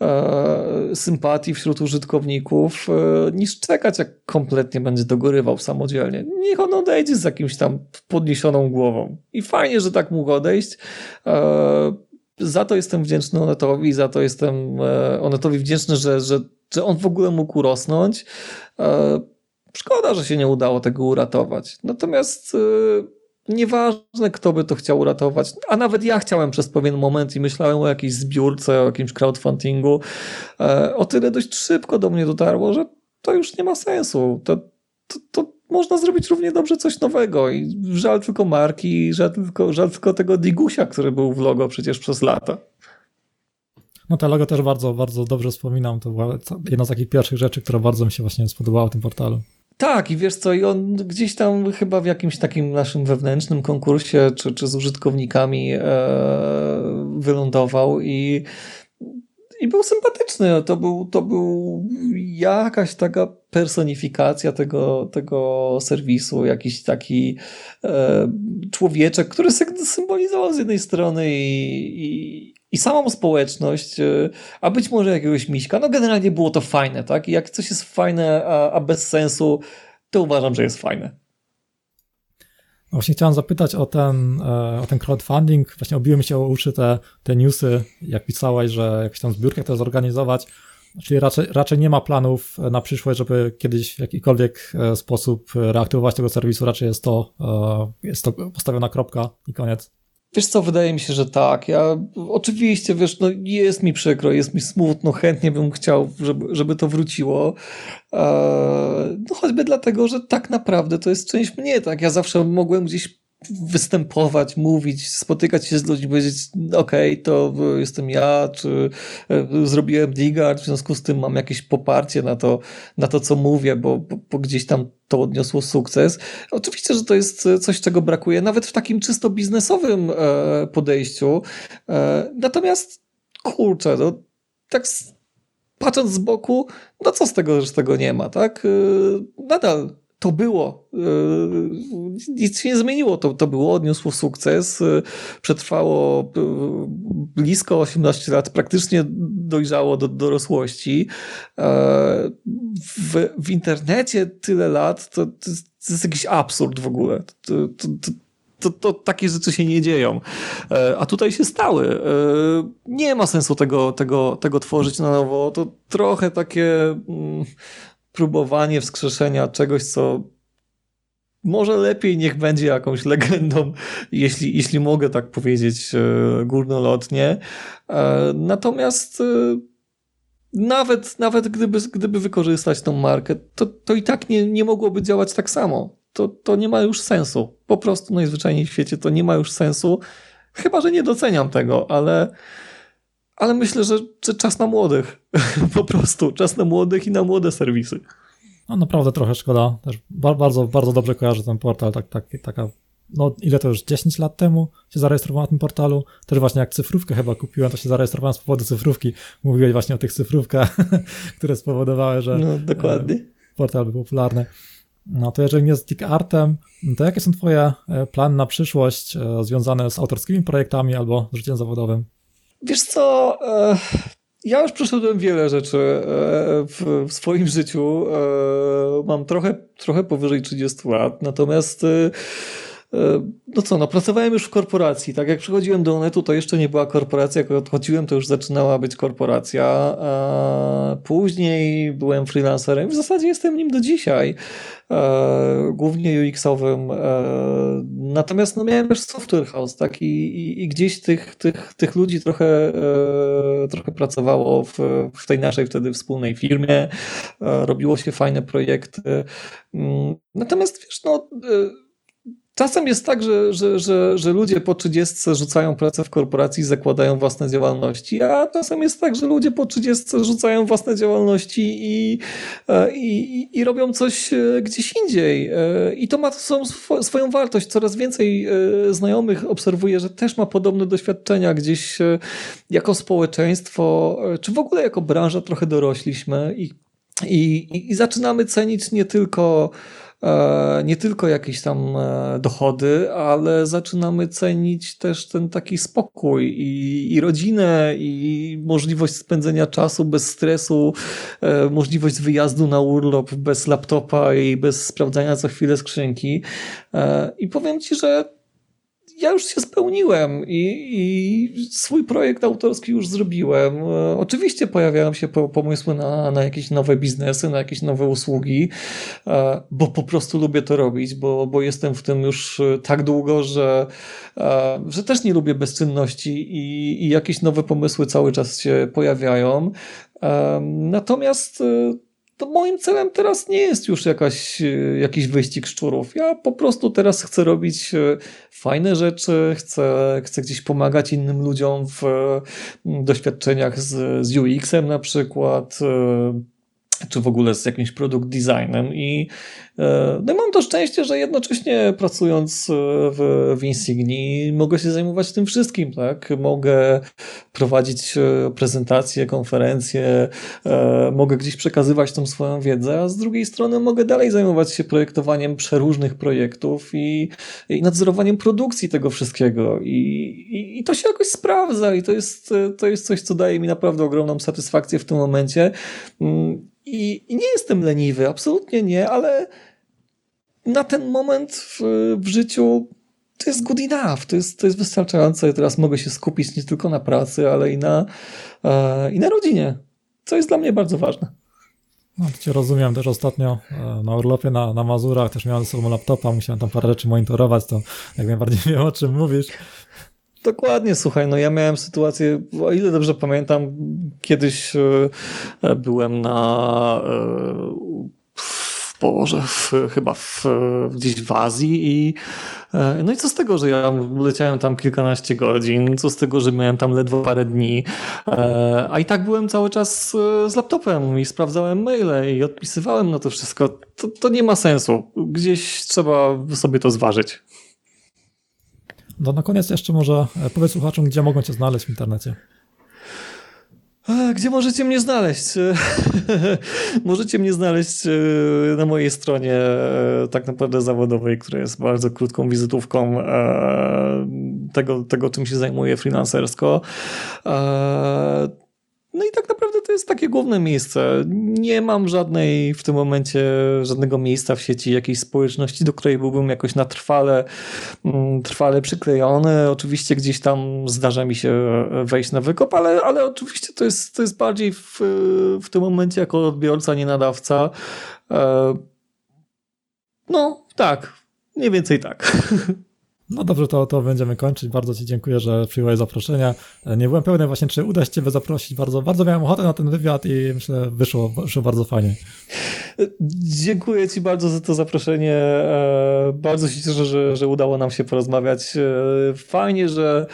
e, sympatii wśród użytkowników, e, niż czekać, jak kompletnie będzie dogorywał samodzielnie. Niech on odejdzie z jakimś tam podniesioną głową. I fajnie, że tak mógł odejść. E, za to jestem wdzięczny Onetowi, za to jestem e, Onetowi wdzięczny, że, że, że on w ogóle mógł urosnąć. E, Szkoda, że się nie udało tego uratować. Natomiast yy, nieważne, kto by to chciał uratować, a nawet ja chciałem przez pewien moment i myślałem o jakiejś zbiórce, o jakimś crowdfundingu. E, o tyle dość szybko do mnie dotarło, że to już nie ma sensu. To, to, to można zrobić równie dobrze coś nowego i żal tylko marki, żal tylko, żal tylko tego digusia, który był w logo przecież przez lata. No te logo też bardzo, bardzo dobrze wspominam. To była jedna z takich pierwszych rzeczy, która bardzo mi się właśnie spodobała w tym portalu. Tak, i wiesz co, i on gdzieś tam chyba w jakimś takim naszym wewnętrznym konkursie, czy, czy z użytkownikami e, wylądował i, i był sympatyczny. To był, to był jakaś taka personifikacja tego, tego serwisu, jakiś taki e, człowieczek, który symbolizował z jednej strony i, i i samą społeczność, e, a być może jakiegoś miśka. No generalnie było to fajne, tak? I jak coś jest fajne, a, a bez sensu, to uważam, że jest fajne. No właśnie chciałem zapytać o ten, e, o ten crowdfunding. Właśnie obiły mi się o uszy te, te newsy, jak pisałeś, że jakąś tam zbiórkę to zorganizować. Czyli raczej, raczej nie ma planów na przyszłość, żeby kiedyś w jakikolwiek e, sposób reaktywować tego serwisu. Raczej jest to, jest to postawiona kropka i koniec. Wiesz co, wydaje mi się, że tak. Ja oczywiście, wiesz, no jest mi przykro, jest mi smutno, chętnie bym chciał, żeby, żeby to wróciło. Eee, no choćby dlatego, że tak naprawdę to jest część mnie, tak? Ja zawsze mogłem gdzieś występować, mówić, spotykać się z ludźmi, powiedzieć, okej, okay, to jestem ja, czy e, zrobiłem Digard, w związku z tym mam jakieś poparcie na to, na to co mówię, bo, bo, gdzieś tam to odniosło sukces. Oczywiście, że to jest coś, czego brakuje, nawet w takim czysto biznesowym e, podejściu. E, natomiast, kurczę, no, tak patrząc z boku, no co z tego, że tego nie ma, tak? Nadal to było. E, nic się nie zmieniło. To, to było, odniosło sukces. E, przetrwało e, blisko 18 lat, praktycznie dojrzało do dorosłości. W, w internecie tyle lat to, to, jest, jakiś absurd w ogóle. To, to, to, to takie rzeczy się nie dzieją. A tutaj się stały. Nie ma sensu tego, tego, tego tworzyć na nowo. To trochę takie mm, próbowanie wskrzeszenia czegoś, co może lepiej niech będzie jakąś legendą, jeśli, jeśli mogę tak powiedzieć e, górnolotnie. Natomiast nawet, nawet gdyby, gdyby wykorzystać tą markę, to, to i tak nie, nie mogłoby działać tak samo. To, to nie ma już sensu. Po prostu najzwyczajniej w świecie to nie ma już sensu. Chyba, że nie doceniam tego, ale, ale myślę, że, że czas na młodych. <laughs> po prostu czas na młodych i na młode serwisy. No naprawdę trochę szkoda. Też bardzo, bardzo dobrze kojarzę ten portal. Tak, tak, taka no ile to już, 10 lat temu się zarejestrowałem na tym portalu. Też właśnie jak cyfrówkę chyba kupiłem, to się zarejestrowałem z powodu cyfrówki. Mówiłeś właśnie o tych cyfrówkach, <laughs> które spowodowały, że no, dokładnie. E, portal był popularny. No to jeżeli nie z DeepArtem, to jakie są twoje e, plany na przyszłość e, związane z autorskimi projektami albo z życiem zawodowym? Wiesz co, ja już przeszedłem wiele rzeczy w, w swoim życiu. Mam trochę, trochę powyżej 30 lat, natomiast E, no co, no pracowałem już w korporacji. Tak jak przychodziłem do Onetu, to jeszcze nie była korporacja. Jak odchodziłem, to już zaczynała być korporacja. Później byłem freelancerem. W zasadzie jestem nim do dzisiaj. E, głównie UX-owym. E, natomiast no, miałem też software house, tak? I, i, i gdzieś tych, tych, tych ludzi trochę, trochę pracowało w, w tej naszej wtedy wspólnej firmie. Robiło się fajne projekty. Mm, natomiast wiesz, no Czasem jest tak, że, że, że, że ludzie po 30 rzucają pracę w korporacji i zakładają własne działalności, a czasem jest tak, że ludzie po 30 rzucają własne działalności i, e, i, i robią coś e, gdzieś indziej. E, I to ma swoją wartość. Coraz więcej znajomych obserwuję, że też ma podobne doświadczenia gdzieś jako społeczeństwo, czy w ogóle jako branża trochę dorośliśmy i, i, i zaczynamy cenić nie tylko nie tylko jakieś tam e, dochody, ale zaczynamy cenić też ten taki spokój i, i rodzinę, i możliwość spędzenia czasu bez stresu, e, możliwość wyjazdu na urlop bez laptopa i bez sprawdzania co chwilę skrzynki. I powiem Ci, że ja już się spełniłem i, i, swój projekt autorski już zrobiłem. E, oczywiście pojawiają się pomysły na, na jakieś nowe biznesy, na jakieś nowe usługi, e, bo po prostu lubię to robić, bo, bo jestem w tym już e, tak długo, że, że też nie lubię bezczynności i, i jakieś nowe pomysły cały czas się pojawiają. Natomiast to moim celem teraz nie jest już jakaś, e, jakiś wyścig szczurów. Ja po prostu teraz chcę robić e, fajne rzeczy, chcę, chcę gdzieś pomagać innym ludziom w doświadczeniach z, z UX-em na przykład, e, czy w ogóle z jakimś produkt designem i E, no i mam to szczęście, że jednocześnie pracując e, w, w Insigni mogę się zajmować tym wszystkim, tak? Mogę prowadzić e, prezentacje, konferencje, mogę gdzieś przekazywać tą swoją wiedzę, a z drugiej strony mogę dalej zajmować się projektowaniem przeróżnych projektów i, i nadzorowaniem produkcji tego wszystkiego I, i, i to się jakoś sprawdza i to jest, to jest coś, co daje mi naprawdę ogromną satysfakcję w tym momencie. I, nie jestem leniwy, absolutnie nie, ale na ten moment w, w życiu to jest good enough, to jest, to jest wystarczające. Teraz mogę się skupić nie tylko na pracy, ale i na, e, i na rodzinie, co jest dla mnie bardzo ważne. No, cię rozumiem, też ostatnio e, na urlopie na, na Mazurach też miałem ze sobą laptopa, musiałem tam parę rzeczy monitorować, to jak najbardziej <laughs> wiem o czym mówisz. Dokładnie, słuchaj, no ja miałem sytuację, o ile dobrze pamiętam, kiedyś e, byłem na e, Boże, w, chyba w, gdzieś w Azji i e, no i co z tego, że ja leciałem tam kilkanaście godzin, co z tego, że miałem tam ledwo parę dni, e, a i tak byłem cały czas e, z laptopem i sprawdzałem maile i odpisywałem na to wszystko. To, to nie ma sensu. Gdzieś trzeba sobie to zważyć. No na koniec jeszcze może powiedz słuchaczom, gdzie mogą cię znaleźć w internecie. Gdzie możecie mnie znaleźć? <laughs> możecie mnie znaleźć e, na mojej stronie e, tak naprawdę zawodowej, która jest bardzo krótką wizytówką e, tego, tego czym się zajmuję freelancersko. No i tak naprawdę to jest takie główne miejsce. Nie mam żadnej w tym momencie żadnego miejsca w sieci, jakiejś społeczności, do której byłbym jakoś na trwale, mm, trwale przyklejony. Oczywiście gdzieś tam zdarza mi się wejść na wykop, ale, ale oczywiście to jest, to jest bardziej w, w tym momencie jako odbiorca, nie nadawca. E, no, tak. Mniej więcej tak. <laughs> No dobrze, to, to będziemy kończyć. Bardzo Ci dziękuję, że przyjąłeś zaproszenie. Nie byłem pewny właśnie, czy uda się Ciebie zaprosić. Bardzo, bardzo miałem ochotę na ten wywiad i myślę, wyszło, wyszło bardzo fajnie. Dziękuję Ci bardzo za to zaproszenie. E, bardzo się cieszę, że, że udało nam się porozmawiać. E, fajnie, że,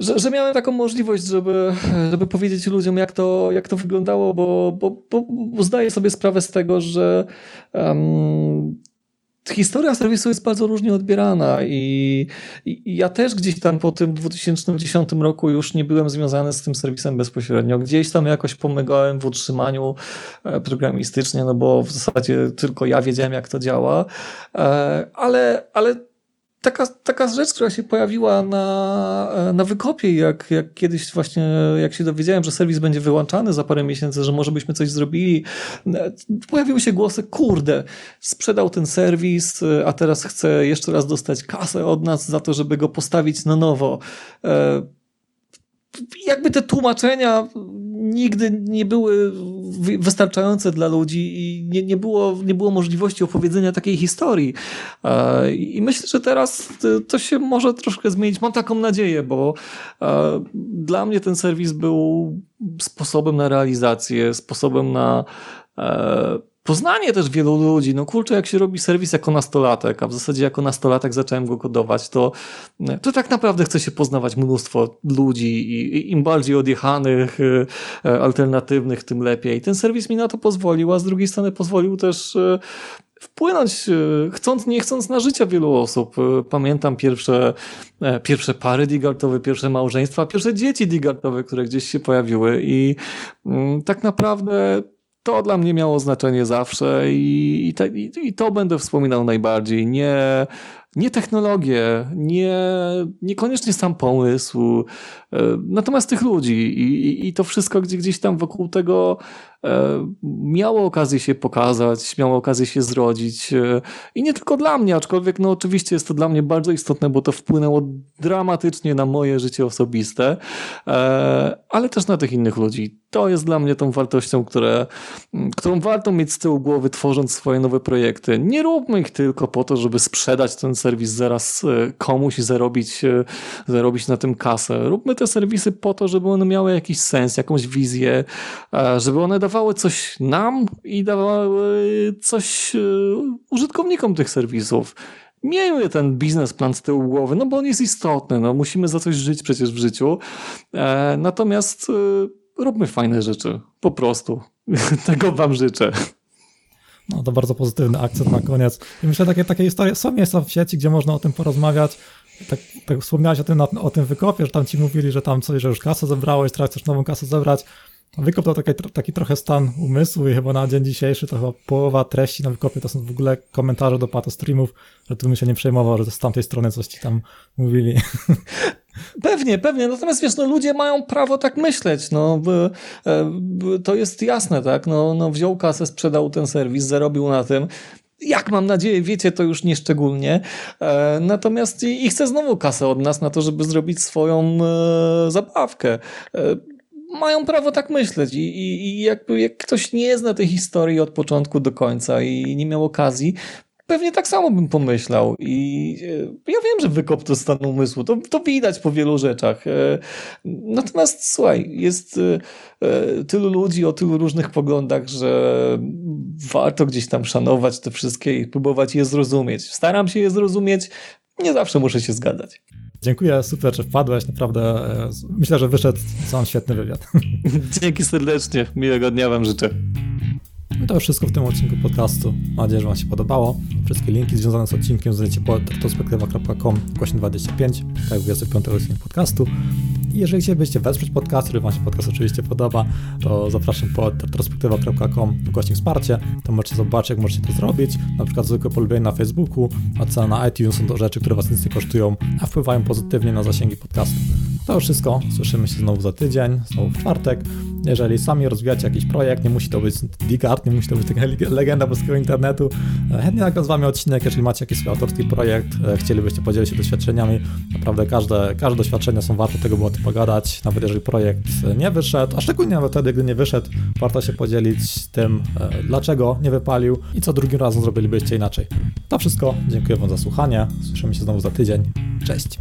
że, że miałem taką możliwość, żeby, żeby powiedzieć ludziom, jak to, jak to wyglądało, bo, bo, bo, bo zdaję sobie sprawę z tego, że um, historia serwisu jest bardzo różnie odbierana i, i, ja też gdzieś tam po tym 2010 roku już nie byłem związany z tym serwisem bezpośrednio. Gdzieś tam jakoś pomagałem w utrzymaniu e, programistycznie, no bo w zasadzie tylko ja wiedziałem jak to działa, e, ale, ale taka, taka rzecz, która się pojawiła na, e, na wykopie, jak, jak kiedyś właśnie, jak się dowiedziałem, że serwis będzie wyłączany za parę miesięcy, że może byśmy coś zrobili, e, pojawiły się głosy, kurde, sprzedał ten serwis, e, a teraz chce jeszcze raz dostać kasę od nas za to, żeby go postawić na nowo. Jakby te tłumaczenia nigdy nie były wystarczające dla ludzi i nie, nie, było, nie było możliwości opowiedzenia takiej historii. E, I myślę, że teraz to się może troszkę zmienić. Mam taką nadzieję, bo e, dla mnie ten serwis był sposobem na realizację, sposobem na e, poznanie też wielu ludzi. No kurczę, jak się robi serwis jako nastolatek, a w zasadzie jako nastolatek zacząłem go kodować, to, to tak naprawdę chce się poznawać mnóstwo ludzi i, im bardziej odjechanych, y, e, alternatywnych, tym lepiej. Ten serwis mi na to pozwolił, a z drugiej strony pozwolił też y, wpłynąć, y, chcąc, nie chcąc, na życie wielu osób. Pamiętam pierwsze, e, pierwsze pary digartowe, pierwsze małżeństwa, pierwsze dzieci digartowe, które gdzieś się pojawiły i mm, tak naprawdę to dla mnie miało znaczenie zawsze i, i, te, i, i to będę wspominał najbardziej. Nie, nie technologię, nie, niekoniecznie sam pomysł, e, natomiast tych ludzi i, i, to wszystko gdzie, gdzieś tam wokół tego e, miało okazję się pokazać, miało okazję się zrodzić e, i nie tylko dla mnie, aczkolwiek no oczywiście jest to dla mnie bardzo istotne, bo to wpłynęło dramatycznie na moje życie osobiste, ale też na tych innych ludzi. To jest dla mnie tą wartością, które, którą warto mieć z tyłu głowy, tworząc swoje nowe projekty. Nie róbmy ich tylko po to, żeby sprzedać ten serwis zaraz e, komuś i zarobić, e, zarobić na tym kasę. Róbmy te serwisy po to, żeby one miały jakiś sens, jakąś wizję, e, żeby one dawały coś nam i dawały coś użytkownikom tych serwisów. Miejmy ten biznesplan z tyłu głowy, no bo on jest istotny, no musimy za coś żyć przecież w życiu. natomiast róbmy fajne rzeczy, po prostu. <laughs> Tego wam życzę. No to bardzo pozytywny akcent na koniec. I myślę, takie, takie historie są miejsca w sieci, gdzie można o tym porozmawiać. Tak, tak wspomniałeś o tym, o tym wykopie, że tam ci mówili, że tam coś, że już kasę zebrałeś, teraz chcesz nową kasę zebrać. Wykop to taki, taki trochę stan umysłu i chyba na dzień dzisiejszy to chyba połowa treści na wykopie to są w ogóle komentarze do pato streamów, że tu bym się nie przejmował, że z tamtej strony coś ci tam mówili. <laughs> Pewnie, pewnie. Natomiast wiesz, no ludzie mają prawo tak myśleć. No, e, to jest jasne, tak? No, no wziął kasę, sprzedał ten serwis, zarobił na tym. Jak mam nadzieję, wiecie to już nieszczególnie. E, natomiast i, i chce znowu kasę od nas na to, żeby zrobić swoją e, zabawkę mają prawo tak myśleć i, i, i jakby jak ktoś nie zna tej historii od początku do końca i nie miał okazji, pewnie tak samo bym pomyślał. I e, ja wiem, że wykop to stan umysłu, to, to widać po wielu rzeczach. E, natomiast słuchaj, jest e, tylu ludzi o tylu różnych poglądach, że warto gdzieś tam szanować te wszystkie i próbować je zrozumieć. Staram się je zrozumieć, nie zawsze muszę się zgadzać. Dziękuję, super, że wpadłeś. Naprawdę myślę, że wyszedł sam świetny wywiad. <laughs> Dzięki serdecznie. Miłego dnia Wam życzę. No to wszystko w tym odcinku podcastu. Mam nadzieję, że Wam się podobało. Wszystkie linki związane z odcinkiem znajdziecie pod retrospektywa.com 25, tak jak 25 odcinek podcastu. I jeżeli chcielibyście wesprzeć podcast, który Wam się podcast oczywiście podoba, to zapraszam pod retrospektywa.com gościng wsparcie. To możecie zobaczyć, jak możecie to zrobić. Na przykład zwykłe polubienie na Facebooku, ocena na iTunes są to rzeczy, które Was nic nie kosztują, a wpływają pozytywnie na zasięgi podcastu. To już wszystko. Słyszymy się znowu za tydzień, znowu w czwartek. Jeżeli sami rozwijacie jakiś projekt, nie musi to być Digart, nie musi to być taka legenda polskiego internetu, e, chętnie nagram z Wami odcinek, jeżeli macie jakiś swój autorski projekt, e, chcielibyście podzielić się doświadczeniami. Naprawdę każde, każde doświadczenia są warte tego, by o tym pogadać, nawet jeżeli projekt nie wyszedł, a szczególnie nawet wtedy, gdy nie wyszedł, warto się podzielić tym, e, dlaczego nie wypalił i co drugim razem zrobilibyście inaczej. To wszystko. Dziękuję Wam za słuchanie. Słyszymy się znowu za tydzień. Cześć.